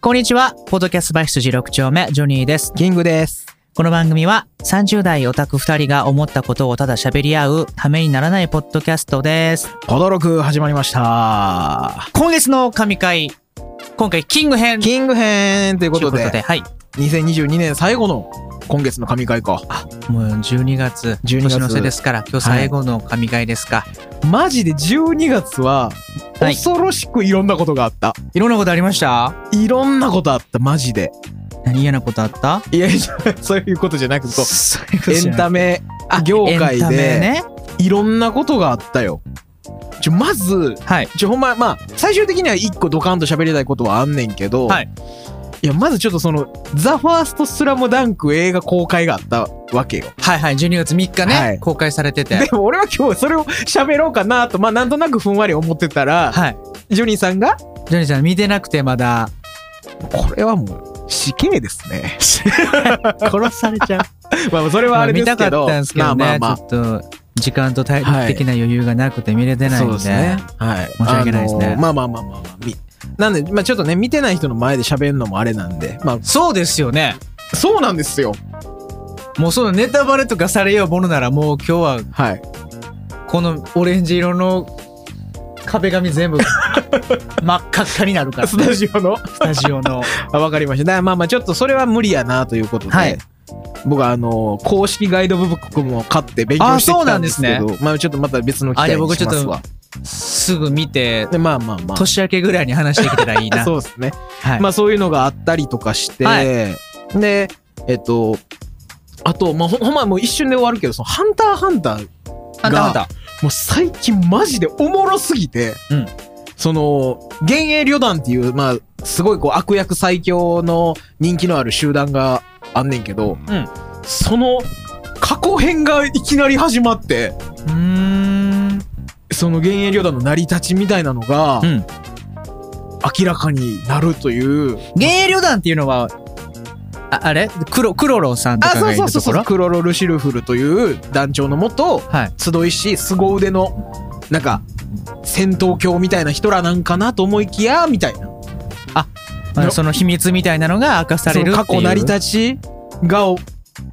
こんにちは。ポッドキャストバイス6丁目、ジョニーです。キングです。この番組は30代オタク2人が思ったことをただ喋り合うためにならないポッドキャストです。ポドク始まりました。今月の神回、今回キング編キング編ということということで、で、はい。2022年最後の今月の神回か。もう12月、12月年の瀬ですから、今日最後の神回ですか。マジで12月は、はい恐ろしくいろんなことがあった。い、ろんなことありました？いろんなことあった、マジで。何嫌なことあった？いやいや、そういうことじゃなくて、エンタメあ業界で、ね。いろんなことがあったよ。ちょ、まず、はい。ちょ、ほんま、まあ、最終的には一個ドカンと喋りたいことはあんねんけど、はい。いや、まずちょっとその、ザ・ファースト・スラムダンク映画公開があったわけよ。はいはい、12月3日ね、はい公開されてて。でも俺は今日それを喋ろうかなと、まあなんとなくふんわり思ってたら、はい。ジョニーさんが、ジョニーちゃん見てなくてまだ、これはもう死刑ですね。殺されちゃう。まあそれはあれで見たかったんですけどね、まあまあまちょっと時間と体力的な余裕がなくて見れてあ、ないんで。そうですね。はい。申し訳ないですねあのまあまあまあまあまあ、みなんで、まあちょっとね、見てない人の前で喋るのもあれなんで、まそうですよね。あ、そうなんですよ。もうそのネタバレとかされようものならもう今日ははい。このオレンジ色の壁紙全部 真っ赤っかになるから、スタジオの、スタジオの。あわかりました。だからまあまあちょっとそれは無理やなということで、はい僕はあの、公式ガイドブックも買って勉強してきたんですけあそうど、まあちょっとまた別の機あ、会にじゃあ僕ちょっしますわ。とすぐ見て、で、まあまあまあ。年明けぐらいに話してきたらいいな。そうですね。はい。まあそういうのがあったりとかして、はいで、えっと、あと、まあほほんまもう一瞬で終わるけど、そのハンターハンター、あんたあんた。もう最近マジでおもろすぎて、うんその、幻影旅団っていう、まあ、すごいこう悪役最強の人気のある集団があんねんけど、うんその過去編がいきなり始まって、うーん。その幻影旅団の成り立ちみたいなのがうん。明らかになるという、幻影旅団っていうのは、ああれ？クロ、クロロさんとあ、かがいそうそうるところ？そうそう、クロロルシルフルという団長のもと、はい。集いし、凄腕の、なんか、戦闘狂みたいな人らなんかなと思いきや、みたいな。まあその秘密みたいなのが明かされる過去成り立ちが、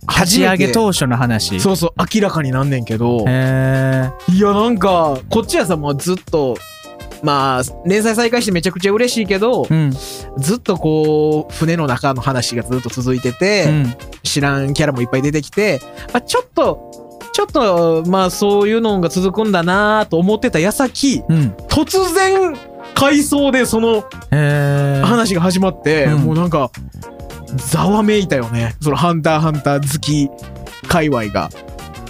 立ち上げと当初の話。そうそう、明らかになんねんけど。いや、なんか、こっちはさ、もうずっと、まあ、連載再開してめちゃくちゃ嬉しいけど、うん。ずっとこう、船の中の話がずっと続いてて、うん。知らんキャラもいっぱい出てきて、まあ、ちょっと、ちょっと、まあ、そういうのが続くんだなと思ってた矢先、うん。突然、回想でその。話が始まって、うんもうなんか、ざわめいたよね。その、ハンターハンター好き界隈が。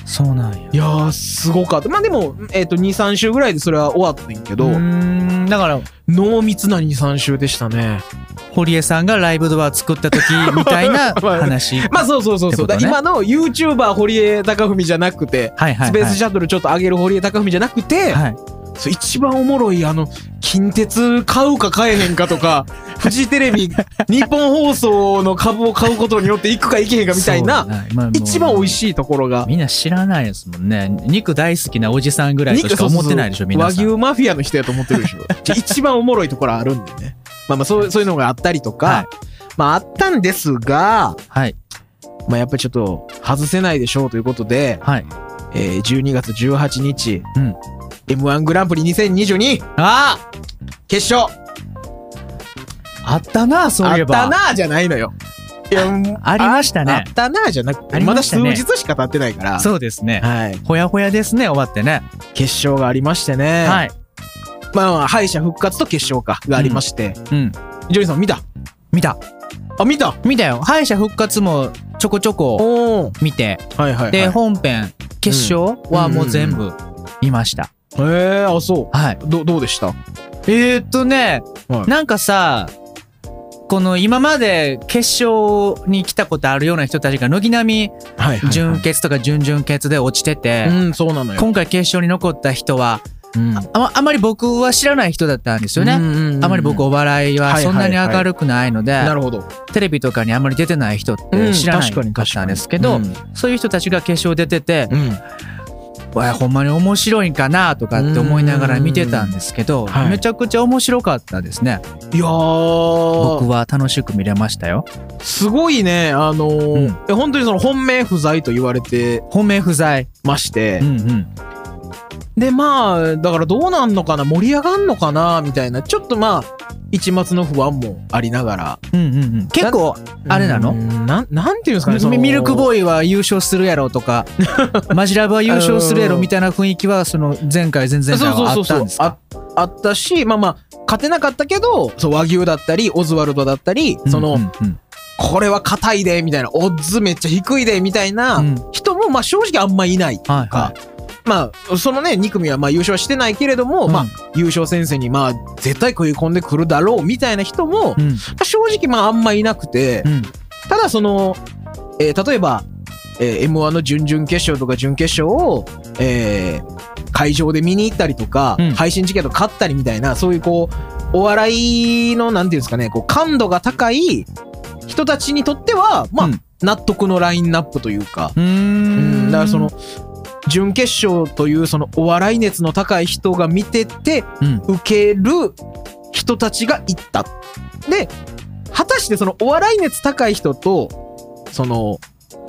そうなんや。いやー、すごかった。まあでも、えっ、と、2、3週ぐらいでそれは終わってんけど、うーん。だから、濃密な2、3週でしたね。堀江さんがライブドア作った時みたいな まあ話。まあそうそうそうそう。ねだ今の YouTuber 堀江貴文じゃなくて、はいはいはい。スペースシャトルちょっと上げる堀江貴文じゃなくて、はい。一番おもろいあの、近鉄買うか買えへんかとか、フジテレビ、日本放送の株を買うことによって行くか行けへんかみたいな、そうまあ一番美味しいところが、みんな知らないですもんね。肉大好きなおじさんぐらいとしか思ってないでしょ、皆和さん。牛マフィアの人やと思ってるでしょ。一番おもろいところあるんでね。まあまあそうそういうのがあったりとか、はいまああったんですが、はい。まあやっぱりちょっと外せないでしょうということで、はい。えー、12月18日、うん。M1 グランプリ2022あ決勝あったな、そういえば。あったなーじゃないのよ。いや、ありましたねああったなーじゃなくあて、まだ数日しか経ってないから、そうですね。はい。ほやほやですね、終わってね。決勝がありましてね。はい。まあまあ、敗者復活と決勝か、がありまして。うん。ジョニーさん見た？見た。あ、見た？見たよ。敗者復活もちょこちょこ。見て。はいはいはい。で、本編、決勝はもう全部見ました。へえ、あ、そはい。う。ど、どうでした？えー、っとね、はいなんかさ、この今まで決勝に来たことあるような人たちが軒並はいみ準決とか準々決で落ちてて、うん、そうなのよ。今回決勝に残った人はうんあまあまり僕は知らない人だったんですよね。ねあまり僕お笑いはそんなに明るくないので、なるほど。テレビとかにあんまり出てない人って知らないかったんですけど、うんそういう人たちが決勝出てて、うんわほんまに面白いんかなとかって思いながら見てたんですけど、はいめちゃくちゃ面白かったですね。いやー僕は楽しく見れましたよ。すごいねあのーうん本当にその本命不在と言われて本命不在。まして、うんうん。でまあだからどうなんのかな？盛り上がんのかな？みたいな。ちょっとまあ一末の不安もありながら。うんうんうん。結構、あれなの？うんなんなんていうんですかね？そのミミルクボーイは優勝するやろとか、マジラブは優勝するやろみたいな雰囲気は、その前回、前々回はあったんですか？ああったしまあまあ勝てなかったけどそう和牛だったりオズワルドだったりその、うんうん。うんこれは硬いでみたいな。オッズめっちゃ低いでみたいなうん。人もまあ正直あんまいないはいはか、まあそのね2組はまあ優勝はしてないけれども、うん。まあ優勝戦線にまあ絶対食い込んでくるだろうみたいな人も、い。うん。まあ正直まああんまいなくて、うん。ただその、えー例えば、えー M1 の準々決勝とか準決勝を、えー会場で見に行ったりとか、うん。配信チケット買ったりみたいな、そういうこう、お笑いの、なんていうんですかね、こう、感度が高い人たちにとっては、まあ、うん。納得のラインナップというか、うーうんん。だからその、準決勝というそのお笑い熱の高い人が見てて、うん、受ける人たちが行った。で、果たしてそのお笑い熱高い人と、その、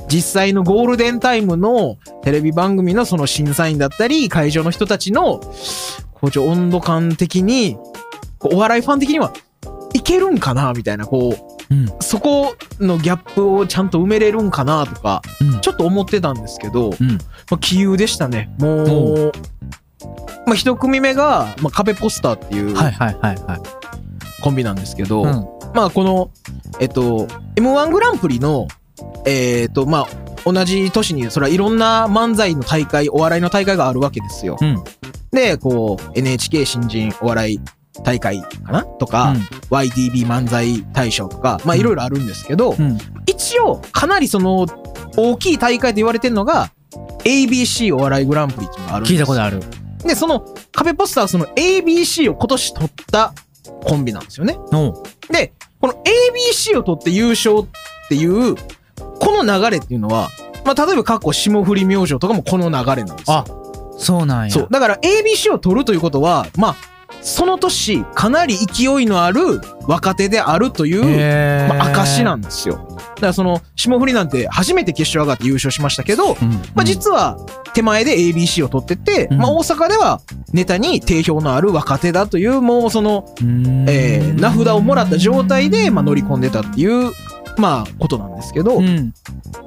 実際のゴールデンタイムのテレビ番組のその審査員だったり、会場の人たちの、こうちょ温度感的に、お笑いファン的には、いけるんかなみたいな、こう、うん、そこのギャップをちゃんと埋めれるんかなとか、うん。ちょっと思ってたんですけど、うんまあ、気憂でしたね。もう、まあ、一組目が、まあ、壁ポスターっていうはいはいはいはい。コンビなんですけど、うんまあ、この、えっと、M1 グランプリの、えっと、まあ、同じ年に、それはいろんな漫才の大会、お笑いの大会があるわけですよ。うんで、こう、NHK 新人お笑い大会かな？とか、YTV 漫才大賞とか、まあ、いろいろあるんですけど、うん。うん。一応、かなりその、大きい大会と言われてるのが、ABC お笑いグランプリっていうのがあるんです聞いたことある。で、その壁ポスターはその ABC を今年取ったコンビなんですよね。で、この ABC を取って優勝っていう、この流れっていうのは、まあ、例えば過去霜降り明星とかもこの流れなんですよ。あそうなんや。そう。だから ABC を取るということは、まあ、その年、かなり勢いのある若手であるという、まあ、証なんですよ。だからその、霜降りなんて初めて決勝上がって優勝しましたけど、うんまあ、実は手前で ABC を取ってて、うんまあ、大阪ではネタに定評のある若手だという、もうその、うんえー名札をもらった状態で、まあ、乗り込んでたっていう、まあ、ことなんですけど、うん。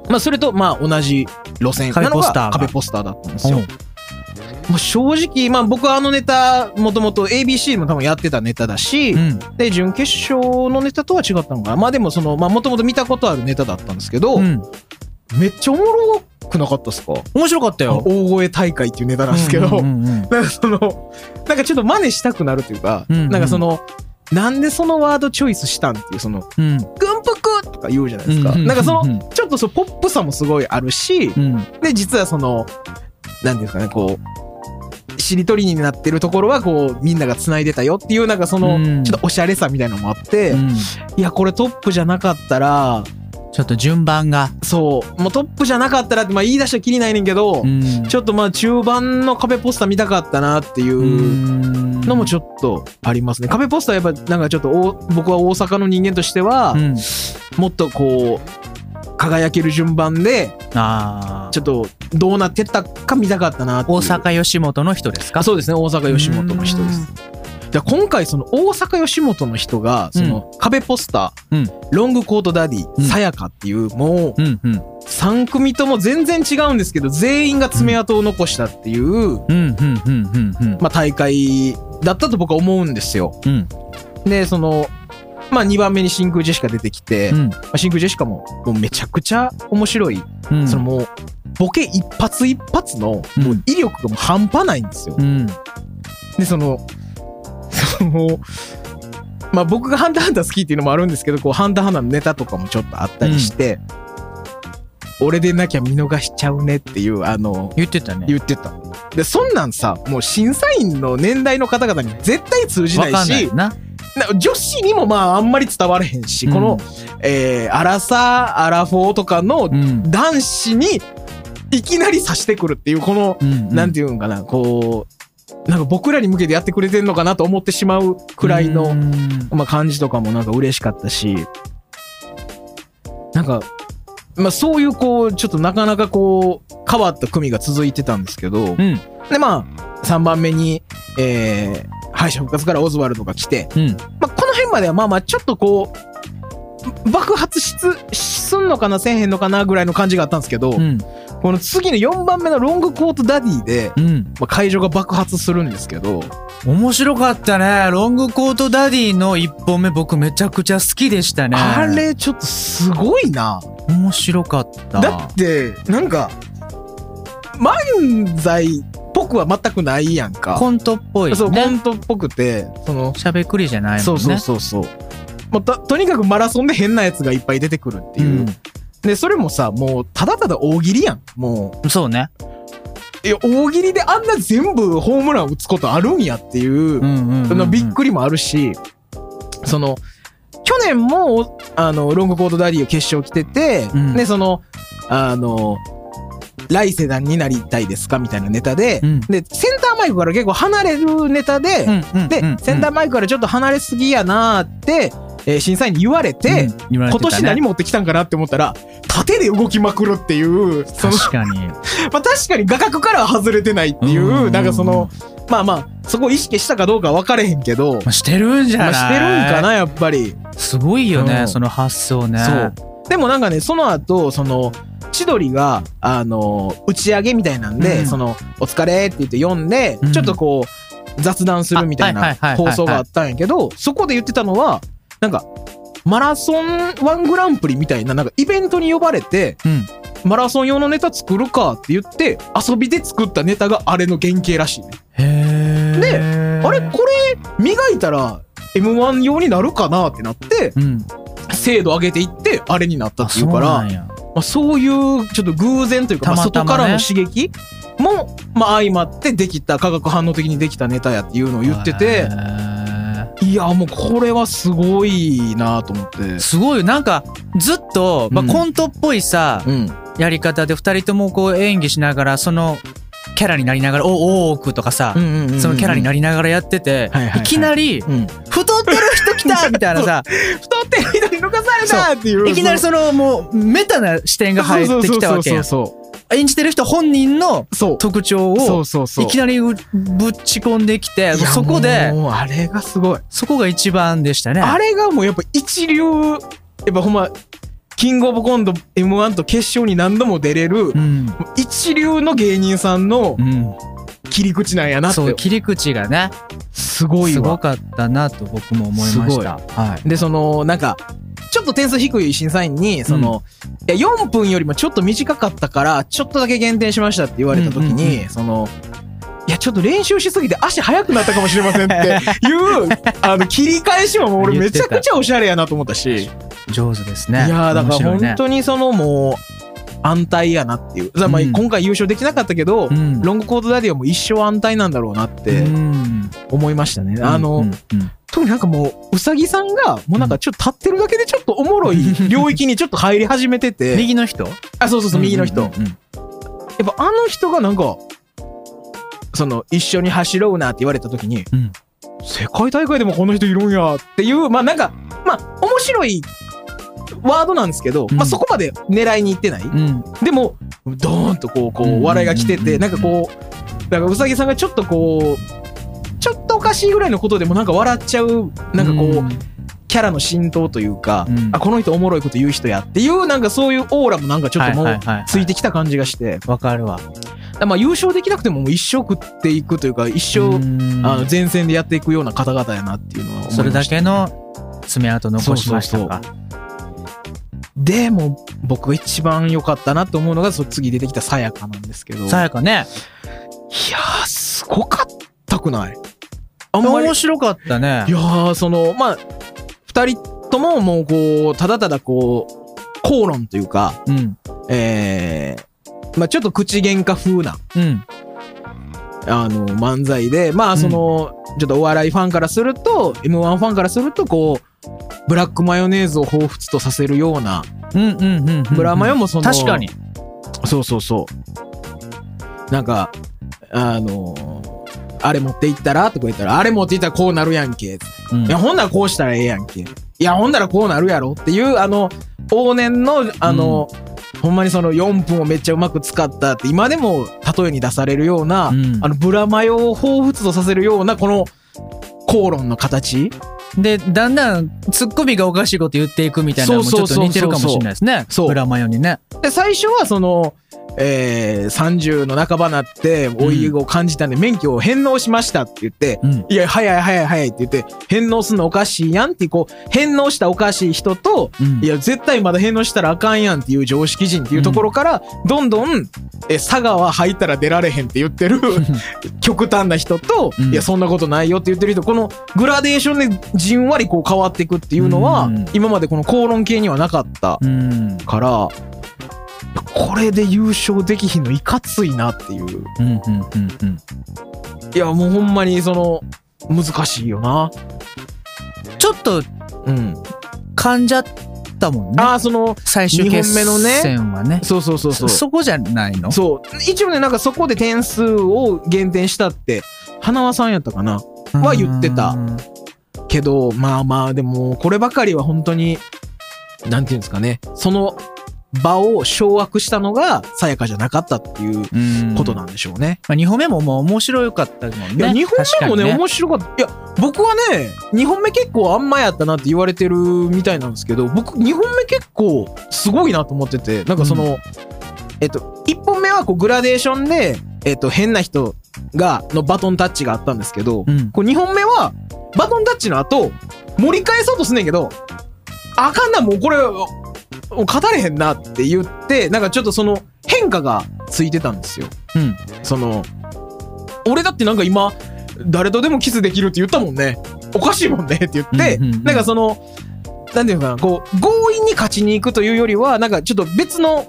まあ、それと、まあ、同じ路線なの壁ポスターがが壁ポスターだったんですよ。まあ、正直、まあ、僕はあのネタ、もともと ABC も多分やってたネタだし、うん。で、準決勝のネタとは違ったのかな。まあ、でもその、まあ、もともと見たことあるネタだったんですけど、うん。めっちゃおもろくなかったっすか？面白かったよ。大声大会っていうネタなんですけど、なんかその、なんかちょっと真似したくなるというか、うんうんなんかその、なんでそのワードチョイスしたんっていう、その、うん。軍服とか言うじゃないですか。なんかそのうん、ちょっとそう、ポップさもすごいあるし、うん。で、実はその、なんていうんですかね、こう、しりとりになってるところは、こう、みんなが繋いでたよっていう、なんかその、うんちょっとおしゃれさみたいなのもあって、うんいや、これトップじゃなかったら、ちょっと順番が。そう、もうトップじゃなかったらって、まあ言い出したらきりないねんけど、うんちょっとまあ中盤の壁ポスター見たかったなっていうのもちょっとありますね。壁ポスターやっぱなんかちょっとお僕は大阪の人間としては、うん。もっとこう、輝ける順番で、ああ。ちょっとどうなってったか見たかったなっていう。大阪吉本の人ですか？あそうですね、大阪吉本の人です。で今回その大阪吉本の人が、その壁ポスター、うんロングコートダデうんィ、さやかっていう、もううんうん。3組とも全然違うんですけど、全員が爪痕を残したっていう。まあ大会だったと僕は思うんですよ。うんで、その、まあ2番目に真空ジェシカ出てきて、うんまあ、真空ジェシカももうめちゃくちゃ面白い、うん。そのもう、ボケ一発一発の、もう威力がもう半端ないんですよ。うん。で、その、その、まあ僕がハンターハンター好きっていうのもあるんですけど、こう、ハンターハンターのネタとかもちょっとあったりして、俺でなきゃ見逃しちゃうねっていう、あの、言ってたね。言ってた。で、そんなんさ、もう審査員の年代の方々に絶対通じないし、女子にもまああんまり伝われへんし、うん。この、えー、アラサー、アラフォーとかのうん。男子にいきなり刺してくるっていう、この、うんうん。なんていうんかな、こう、なんか僕らに向けてやってくれてんのかなと思ってしまうくらいうの、ん。まあ感じとかもなんか嬉しかったし、なんか、まあそういうこう、ちょっとなかなかこう、変わった組が続いてたんですけど、うん。でまあ、3番目に、えー、敗者復活からオズワルドが来て、うん。まあこの辺まではまあまあちょっとこう、爆発しつ、すんのかなせえへんのかなぐらいの感じがあったんですけど、うん。この次の4番目のロングコートダディで、うん。まあ、会場が爆発するんですけど、面白かったね。ロングコートダディの一本目僕めちゃくちゃ好きでしたね。あれちょっとすごいな。面白かった。だって、なんか、漫才っぽくは全くないやんか。コントっぽいそう、コねントっぽくて、その、しゃべくりじゃないもんねそうそうそうそう。もうととにかくマラソンで変なやつがいっぱい出てくるっていう。で、それもさ、もう、ただただ大喜利やん。もうんそうねう、いや、大喜利であんな全部ホームラン打つことあるんやっていう、うんうんうんそのびっくりもあるし、その、去年も、あの、ロングコートダディを決勝来てて、うんで、その、あの、来世代になりたいですかみたいなネタで、うん。で、センターマイクから結構離れるネタで、うんうんで、うんセンターマイクからちょっと離れすぎやなーって、えー審査員に言われて、うんれてたね。今年何持ってきたんかなって思ったら、縦で動きまくるっていう、確かに。まあ確かに画角からは外れてないっていう、うんうんうんなんかその、まあまあ、そこを意識したかどうかは分かれへんけど、まあしてるんじゃない？まあしてるんかな、やっぱり。すごいようん。ねその発想ね。そう。でもなんかね、その後、その、千鳥が、あの、打ち上げみたいなんで、うん。その、お疲れって言って読んで、うん。ちょっとこう、雑談するみたいあはいなはいはいはいはい。放送があったんやけど、そこで言ってたのは、なんか、マラソンワングランプリみたいな、なんかイベントに呼ばれて、うん。マラソン用のネタ作るかって言って、遊びで作ったネタがあれの原型らしいね。へえであれこれ、磨いたら M1 用になるかなってなって、うん。精度上げていって、あれになったあっていうから、そうなんやまあ、そういうちょっと偶然というか、まあ、外からの刺激も、まあ、相まってできた化学反応的にできたネタやっていうのを言ってていやもうこれはすごいなと思って。すごい。よなんかずっと、まあ、うん。コントっぽいさ、うん。やり方で二人ともこう演技しながらそのキャラになりながらお大奥とかさ、うんうんうんうんそのキャラになりながらやってて、はいはいはいい。きなりうん。太ってる人来たみたいなさ 太ってるっていういきなりそのもうメタな視点が入ってきたわけ演じてる人本人の特徴をいきなりぶっち込んできてそこであれがすごい。そこが一番でしたね。あれがもうやっぱ一流やっぱほんまキングオブコント M1 と決勝に何度も出れるうん、一流の芸人さんのうん、切り口なんやなって。そう切り口がねすごいすごわかったなと僕も思いました。はい。でそのなんかちょっと点数低い審査員にその、いや4分よりもちょっと短かったからちょっとだけ減点しましたって言われた時に、うんうんうそのいやちょっと練習しすぎて足速くなったかもしれませんって いうあの切り返しももう俺めちゃくちゃおしゃれやなと思ったし。上手ですね。いやーだから本当にそのもう安泰やなっていう、まあうん。今回優勝できなかったけど、うん。ロングコートダディはもう一生安泰なんだろうなってうん。思いましたね。あの、うんうん特になんかもう、うさぎさんが、もうなんかちょっと立ってるだけでちょっとおもろい領域にちょっと入り始めてて、右の人？あ、そうそうそう、右の人。やっぱあの人がなんか、その、一緒に走ろうなって言われた時に、うん。世界大会でもこの人いるんやっていう、まあなんか、まあ面白いワードなんですけど、うん。まあそこまで狙いに行ってない。うん。でも、ドーンとこう、こう笑いが来てて、うんなんかこう、なんかうさぎさんがちょっとこう、おかしいぐらいのことでもなんか笑っちゃう、なんかこう、キャラの浸透というか、うん。あ、この人おもろいこと言う人やっていう、なんかそういうオーラもなんかちょっともうついてきた感じがして、わかるわ。まあ優勝できなくてももう一生食っていくというか、一生、うん。あの前線でやっていくような方々やなっていうのは思いました。それだけの爪痕残しましたか？でも僕が一番良かったなと思うのがそ次出てきたさやかなんですけど。いやさやかね。ーすごかったくない？面白かったね。いやーそのまあ二人とももうこうただただこう口論というかうん。えー、まあちょっと口喧嘩風なうん。あの漫才でまあその、ちょっとお笑いファンからすると m 1ファンからするとこうブラックマヨネーズを彷彿とさせるようなうんうんうんうんブラマヨもその確かに。そうそうそう。なんか、あのーあれ持っていったら？とか言ったら、あれ持っていったらこうなるやんけ。うんいや、ほんならこうしたらええやんけ。いや、ほんならこうなるやろっていう、あの、往年の、あの、ほんまにその4分をめっちゃうまく使ったって、今でも例えに出されるような、うんあの、ブラマヨを彷彿とさせるような、この、口論の形？で、だんだんツッコミがおかしいこと言っていくみたいなのもちょっと似てるかもしれないですね。そうブラマヨにね。で、最初はその、えー、30の半ばなって、老いを感じたんで、免許を返納しましたって言って、うん。いや、早い早い早いって言って、返納すんのおかしいやんって、こう、返納したおかしい人と、うん。いや、絶対まだ返納したらあかんやんっていう常識人っていうところから、どんどん、え、佐賀は入ったら出られへんって言ってる 極端な人と、うん。いや、そんなことないよって言ってる人、このグラデーションでじんわりこう変わっていくっていうのは、うん。今までこの口論系にはなかったうん。から、これで優勝できひんのいかついなっていう。うん。うん。うん。うん。いや、もうほんまにその、難しいよな。ちょっとうん。噛んじゃったもんね。ああ、その、最終決二本目のね戦はね。そうそうそうそう。そそこじゃないの？そう。一応ね、なんかそこで点数を減点したって、花輪さんやったかな？は言ってたうんけど、まあまあ、でも、こればかりは本当に、なんていうんですかね、その場を掌握したのが、さやかじゃなかったっていううんことなんでしょうね。まあ、2本目ももう面白かったもんね。いや、2本目もね、確かに面白かった。いや、僕はね、2本目結構あんまやったなって言われてるみたいなんですけど、僕、2本目結構すごいなと思ってて、なんかその、うえっと、1本目はこうグラデーションで、えっと、変な人が、のバトンタッチがあったんですけど、うんこう2本目は、バトンタッチの後、盛り返そうとすんねんけど、あかんな、もうこれ、語れへんなって言って、なんかちょっとその変化がついてたんですよ。うん。その、俺だってなんか今、誰とでもキスできるって言ったもんね。おかしいもんねって言って、うんうんうんなんかその、なんていうのかな、こう、強引に勝ちに行くというよりは、なんかちょっと別の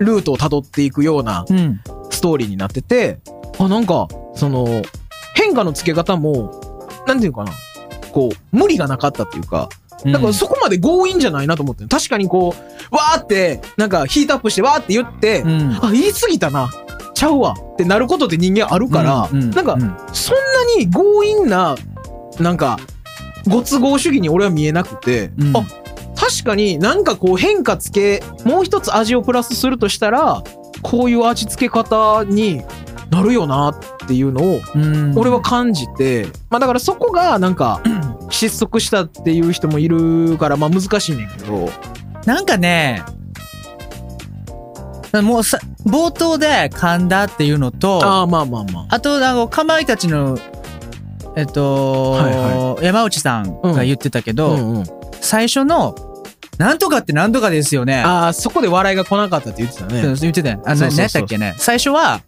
ルートを辿っていくようなうん。ストーリーになってて、あ、なんか、その、変化のつけ方も、なんていうのかな、こう、無理がなかったっていうか、だからそこまで強引じゃないなと思って、確かにこう、わーって、なんかヒートアップしてわーって言って、うん。あ、言い過ぎたな。ちゃうわ。ってなることって人間あるから、うんなんかうん。そんなに強引な、なんか、ご都合主義に俺は見えなくて、うん。あ、確かになんかこう変化つけ、もう一つ味をプラスするとしたら、こういう味付け方になるよなっていうのを、うん。俺は感じて、まあだからそこがなんか、失速したっていう人もいるから、まあ難しいねんけど、なんかね、もうさ、冒頭で噛んだっていうのと、ああ、まあまあまあ。あと、あの、かまいたちの、えっと、はい山内さんが言ってたけど、うんうん、最初の、なんとかってなんとかですよね。ああ、そこで笑いが来なかったって言ってたね。言ってたよ。あ、な、そうそうそう何やったっけね。最初は、え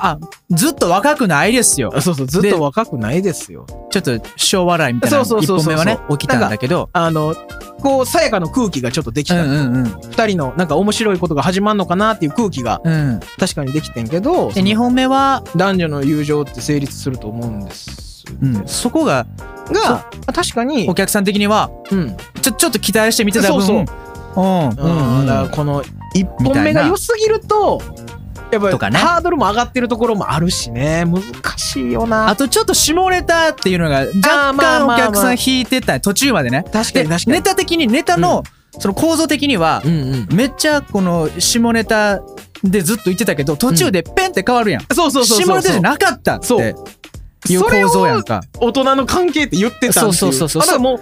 あ、ずっと若くないですよ。あそうそう、ずっと若くないですよ。ちょっと、小笑いみたいな。そうそうそうそう一本目はね、起きたんだけど。あの、こう、さやかの空気がちょっとできた。うんうんうん。二人のなんか面白いことが始まるのかなっていう空気がうん。確かにできてんけど、で、2本目は、男女の友情って成立すると思うんです。うん、そこが、が、確かにお、客さん的には、うん。ちょ、ちょっと期待して見てた分、そうそううん、ううん、うん。だからこの一本目が良すぎると、やっぱとかねりハードルも上がってるところもあるしね、難しいよな。あとちょっと下ネタっていうのが若干お客さん引いてた途中までね。で確かに確かに。ネタ的にネタのその構造的には。めっちゃこの下ネタでずっと言ってたけど途中でペンって変わるやん。そうそうそうそう。下ネタじゃなかったってそういう構造やんか。大人の関係って言ってたんですよ。そうそうそうそうあだからもう、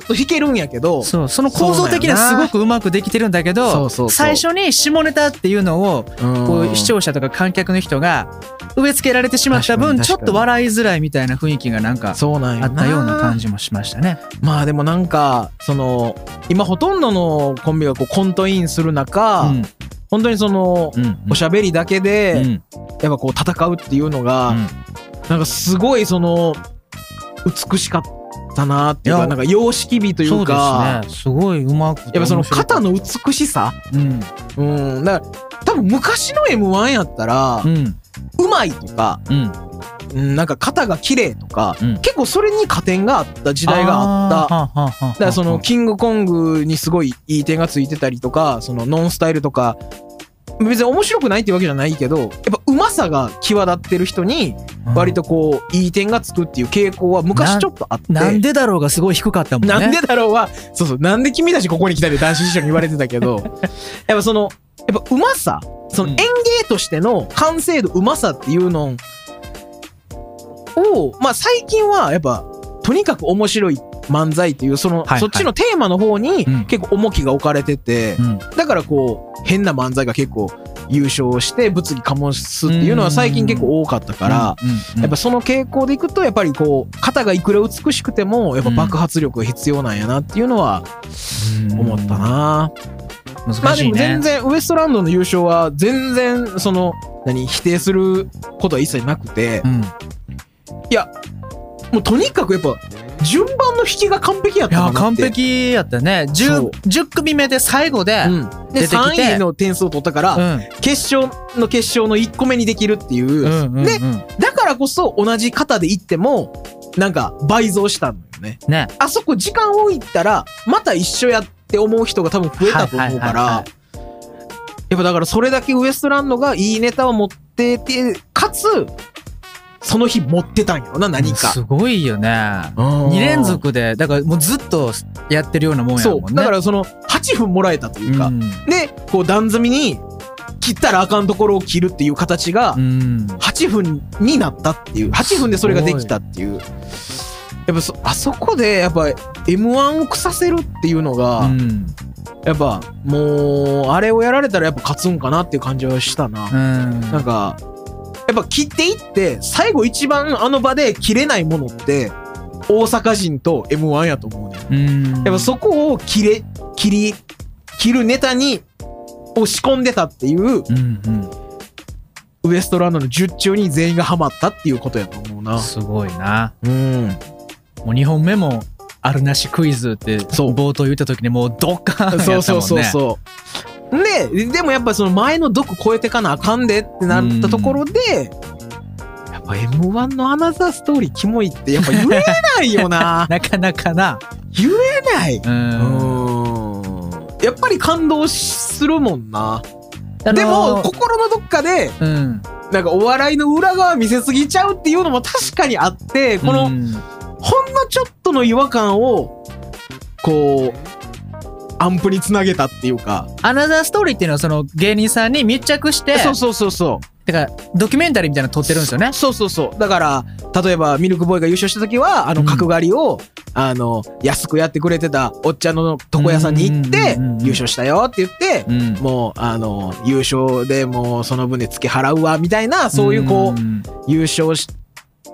スッと弾けるんやけど、そうその構造的にはすごくうまくできてるんだけどそうそうそう。最初に下ネタっていうのをこう視聴者とか観客の人が植え付けられてしまった分ちょっと笑いづらいみたいな雰囲気がなんかあったような感じもしましたね。まあでもなんか、その、今ほとんどのコンビがこうコントインする中、うん。本当にその、うん。おしゃべりだけうで、ん。やっぱこう戦うっていうのが、うん。なんかすごいその、美しかったなっていうか、なんか様式美というか、すね。すごいうまくてやっぱその肩の美しさうん。うん。だから、多分昔の M1 やったらう、ん。うまいとか、うん。うんなんか肩が綺麗とか、うん結構それに加点があった時代があった。だからそのキングコングにすごいいい点がついてたりとか、そのノンスタイルとか別に面白くないってわけじゃないけどやっぱさが際立ってる人に割とこういい点がつくっていう傾向は昔ちょっとあって。なんでだろうがすごい低かったもんね。なんでだろうはそうそうなんで君たちここに来たで男子師匠に言われてたけど やっぱそのやっぱうまさそのうん。演芸としての完成度うまさっていうのをまあ最近はやっぱとにかく面白い漫才っていうその、そっちのテーマの方にうん。結構重きが置かれてて、うん。だからこう変な漫才が結構優勝して物議醸すっていうのは最近結構多かったから、やっぱその傾向でいくとやっぱりこう肩がいくら美しくてもやっぱ爆発力が必要なんやなっていうのは思ったな、まあでも全然ウエストランドの優勝は全然その何否定することは一切なくて。うん。いやもうとにかくやっぱ順番の引きが完璧やっいやたかなって。完璧やったね。そう。10, 10組目で最後で、出てきて。3位の点数を取ったから、うん。決勝の決勝の1個目にできるっていう、うんうんうん。でだからこそ同じ型でいってもなんか倍増したのよね。ね。あそこ時間置いたらまた一緒やって思う人が多分増えたと思うからやっぱだからそれだけウエストランドがいいネタを持っててかつその日持ってたんやろな何か。すごいよね。2 2連続でだからもうずっとやってるようなもんやそもんね。う。だからその8分もらえたというか、うん。でこう段積みに切ったらあかんところを切るっていう形がうん。8分になったっていう。8分でそれができたっていう。やっぱそあそこでやっぱ m 1を腐せるっていうのが、うん。やっぱもうあれをやられたらやっぱ勝つんかなっていう感じはしたな、うん。なんかやっぱ切っていって最後一番あの場で切れないものって大阪人と m 1やと思うねうん。やっぱそこを切れ切り切るネタにを仕込んでたっていううんうん。ウエストランドの術中に全員がハマったっていうことやと思うな。すごいな。うん。もう2本目もあるなしクイズってそう。冒頭言った時にもうドカーンそうやったもんね。そうそうそう。で、でもやっぱその前の毒超えてかなあかんでってなったところで、やっぱ M1 のアナザーストーリーキモいってやっぱ言えないよな。なかなかな言えない。ううんん。やっぱり感動するもんな。でも、心のどっかで、うんなんかお笑いの裏側見せすぎちゃうっていうのも確かにあって、この、うんほんのちょっとの違和感を、こう、アンプにつなげたっていうか。アナザーストーリーっていうのはその芸人さんに密着してそうそうそうそう。だからドキュメンタリーみたいなの撮ってるんですよねそうそうそう。だから、例えば、ミルクボーイが優勝した時は、あの、うん角刈りを、あの、安くやってくれてたおっちゃんの床屋さんに行ってうんうんうんう、ん優勝したよって言って、うんもう、あの、優勝でもうその分で付け払うわ、みたいな、そういうこう、ん優勝し、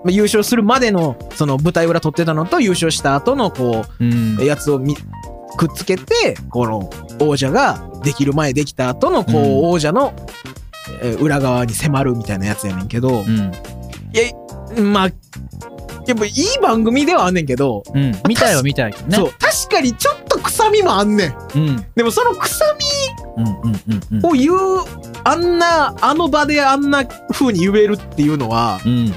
まあ優勝するまでの、その舞台裏撮ってたのと、優勝した後の、こうんう、やつをみくっつけて、この、王者ができる前できた後の、こう、うん王者の、えー裏側に迫るみたいなやつやねんけど、うん。いや、まあ、やっぱいい番組ではあんねんけど、うん。見たいは見たいけどね。そう、確かにちょっと臭みもあんねん。うん。でもその臭うんうんうんうん。みを言う、あんな、あの場であんな風に言えるっていうのは、うん。やっ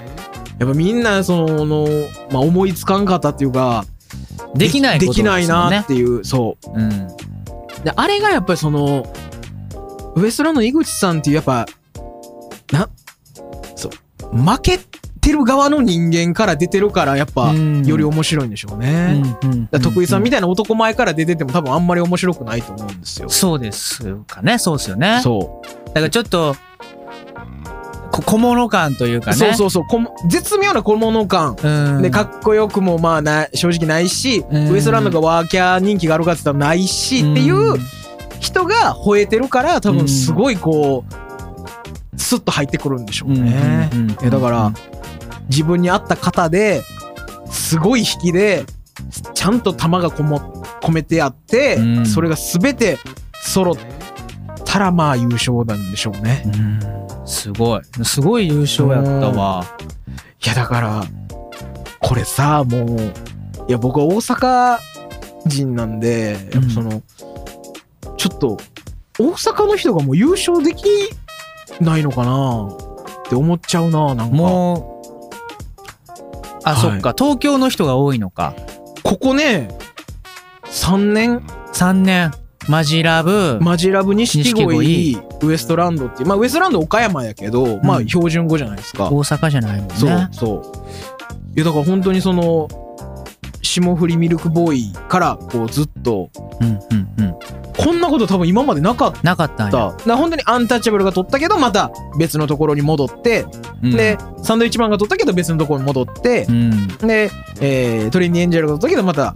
ぱみんな、その、まあ思いつかんかったっていうか、できないことできないなっていう、そう。うん。で、あれがやっぱりその、ウエストランドの井口さんっていうやっぱ、な、そう、負けてる側の人間から出てるから、やっぱ、うん。より面白いんでしょうね。うんうん徳井さんみたいな男前から出てても多分あんまり面白くないと思うんですよ。そうですかね。そうですよね。そだからちょっとこ小物感というかう。ねそうそうそう。絶妙な小物感。うんで、かっこよくもまあな、正直ないし、うんウエストランドがワーキャー人気があるかって言ったらないし、っていう人が吠えてるから、多分すごいこう、スッと入ってくるんでしょうね。だから、自分に合った型で、すごい引きで、ちゃんと玉がこも、込めてあって、うんそれが全て揃ったらまあ優勝なんでしょうね。うんすごい。すごい優勝やったわ。いやだから、これさ、もう、いや僕は大阪人なんで、やっぱその、ちょっと、大阪の人がもう優勝できないのかなって思っちゃうな、なんか。もうあ、はい。そっか東京の人が多いのか。ここね、3年、3年。マジラブ。マジラブ錦鯉ウウエストランドっていう、まあウエストランド岡山やけど、まあ標準語じゃないですか。大阪じゃないもんね。そう、そう。いや、だから本当にその、霜降りミルクボーイからこうずっと、うんうんうん。こんなこと多分今までなかっなかったんた。や。だから本当にアンタッチャブルが取ったけど、また別のところに戻って、うんで、サンドイッチマンが取ったけど別のところに戻ってう、ん。で、えー、トレイニーエンジェルが取ったけどまた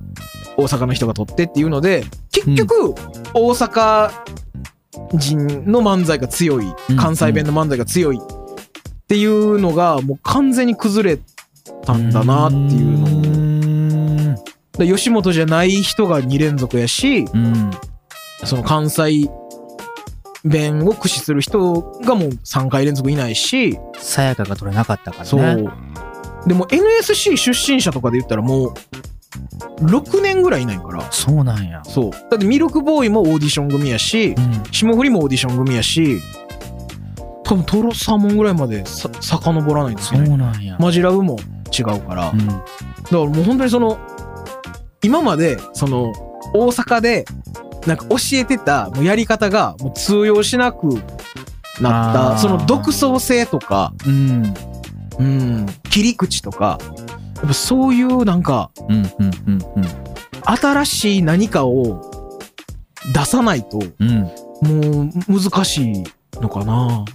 大阪の人が取ってっていうので結局、大阪人の漫才が強いうん関西弁の漫才が強いっていうのがもう完全に崩れたんだなっていうのをうん。で吉本じゃない人が2連続やしうん。その関西弁を駆使する人がもう3回連続いないしさやかが取れなかったからね。そう。でも NSC 出身者とかで言ったらもう6年ぐらいいないから。そうなんや。そう。だってミルクボーイもオーディション組やしう、ん。霜降りもオーディション組やし、多分トロサーモンぐらいまでさ遡らないといそけない。うなんや。マジラブも違うから。だかうん。らもう本当にその、今まで、その、大阪で、なんか教えてたもうやり方がもう通用しなくなった、その独創性とか、うん。うん、切り口とか、やっぱそういうなんか、うん。うん。うん。新しい何かを出さないと、うん。もう難しいのかな。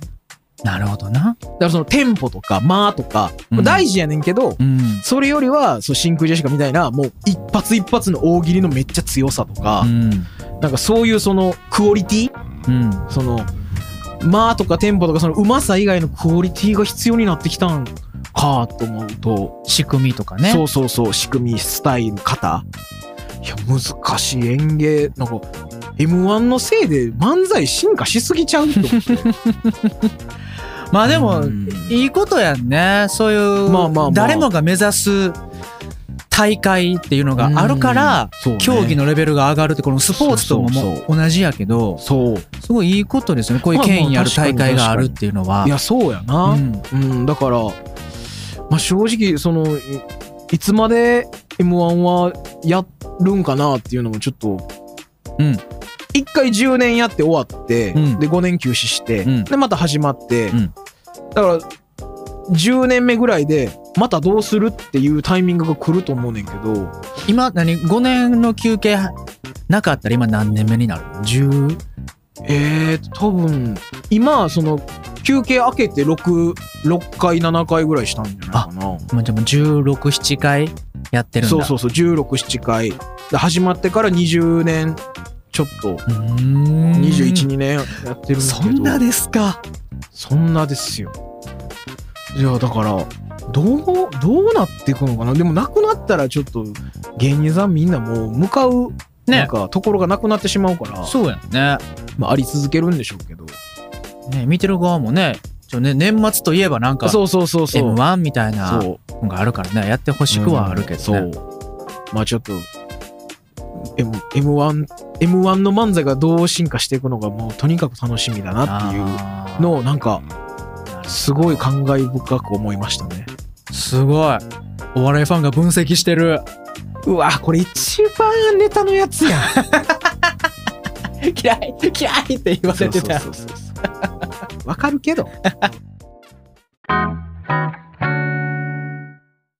なるほどな。だからそのテンポとか間とか、うん大事やねんけど、うん。それよりは、そう、真空ジェシカみたいな、もう一発一発の大喜利のめっちゃ強さとかう、ん。なんかそういうそのクオリティうん。その、間とかテンポとかそのうまさ以外のクオリティが必要になってきたんかと思うと、仕組みとかね。そうそうそう、仕組み、スタイル、型。いや、難しい演芸、なんか、M1 のせいで漫才進化しすぎちゃうと思って。まあでもうん、いいことやんね。そういう、まあまあまあ誰もが目指す大会っていうのがあるから、競技のレベルが上がるって、このスポーツとも同じやけど、そう。すごいいいことですよね。こういう権威ある大会があるっていうのは。いや、そうやな。ううんん。だから、まあ正直、その、いいつまで M1 はやるんかなっていうのもちょっと、うん。一回10年やって終わって、うんで5年休止して、うんでまた始まって、うんだから10年目ぐらいでまたどうするっていうタイミングが来ると思うねんけど今、何 ?5 年の休憩なかったら今何年目になるの ?10? えー、多分今その休憩明けて66回7回ぐらいしたんじゃないかなもうじゃあもう16、7回やってるんだ。そうそうそう167回で始まってから20年ちょっとうーん。212年やってるんだけどそんなですか？そんなですよ。いや、だから、どう、どうなっていくのかな？でも、なくなったらちょっと、芸人さんみんなもう、向かう、なんね。か、ところがなくなってしまうから、そうやんね。まあ、あり続けるんでしょうけど。ね見てる側もね、ちょね年末といえばなんか、そうそうそうそう。M1 みたいな。のがあるからね、やってほしくはあるけどね。そう。まあ、ちょっと、M、M1、M1 の漫才がどう進化していくのか、もう、とにかく楽しみだなっていうのを、なんか、すごい感慨深く思いましたね。すごい。お笑いファンが分析してる。うわ、これ一番ネタのやつやん。嫌い嫌いって言わせてた。そうそうそうそうわかるけど。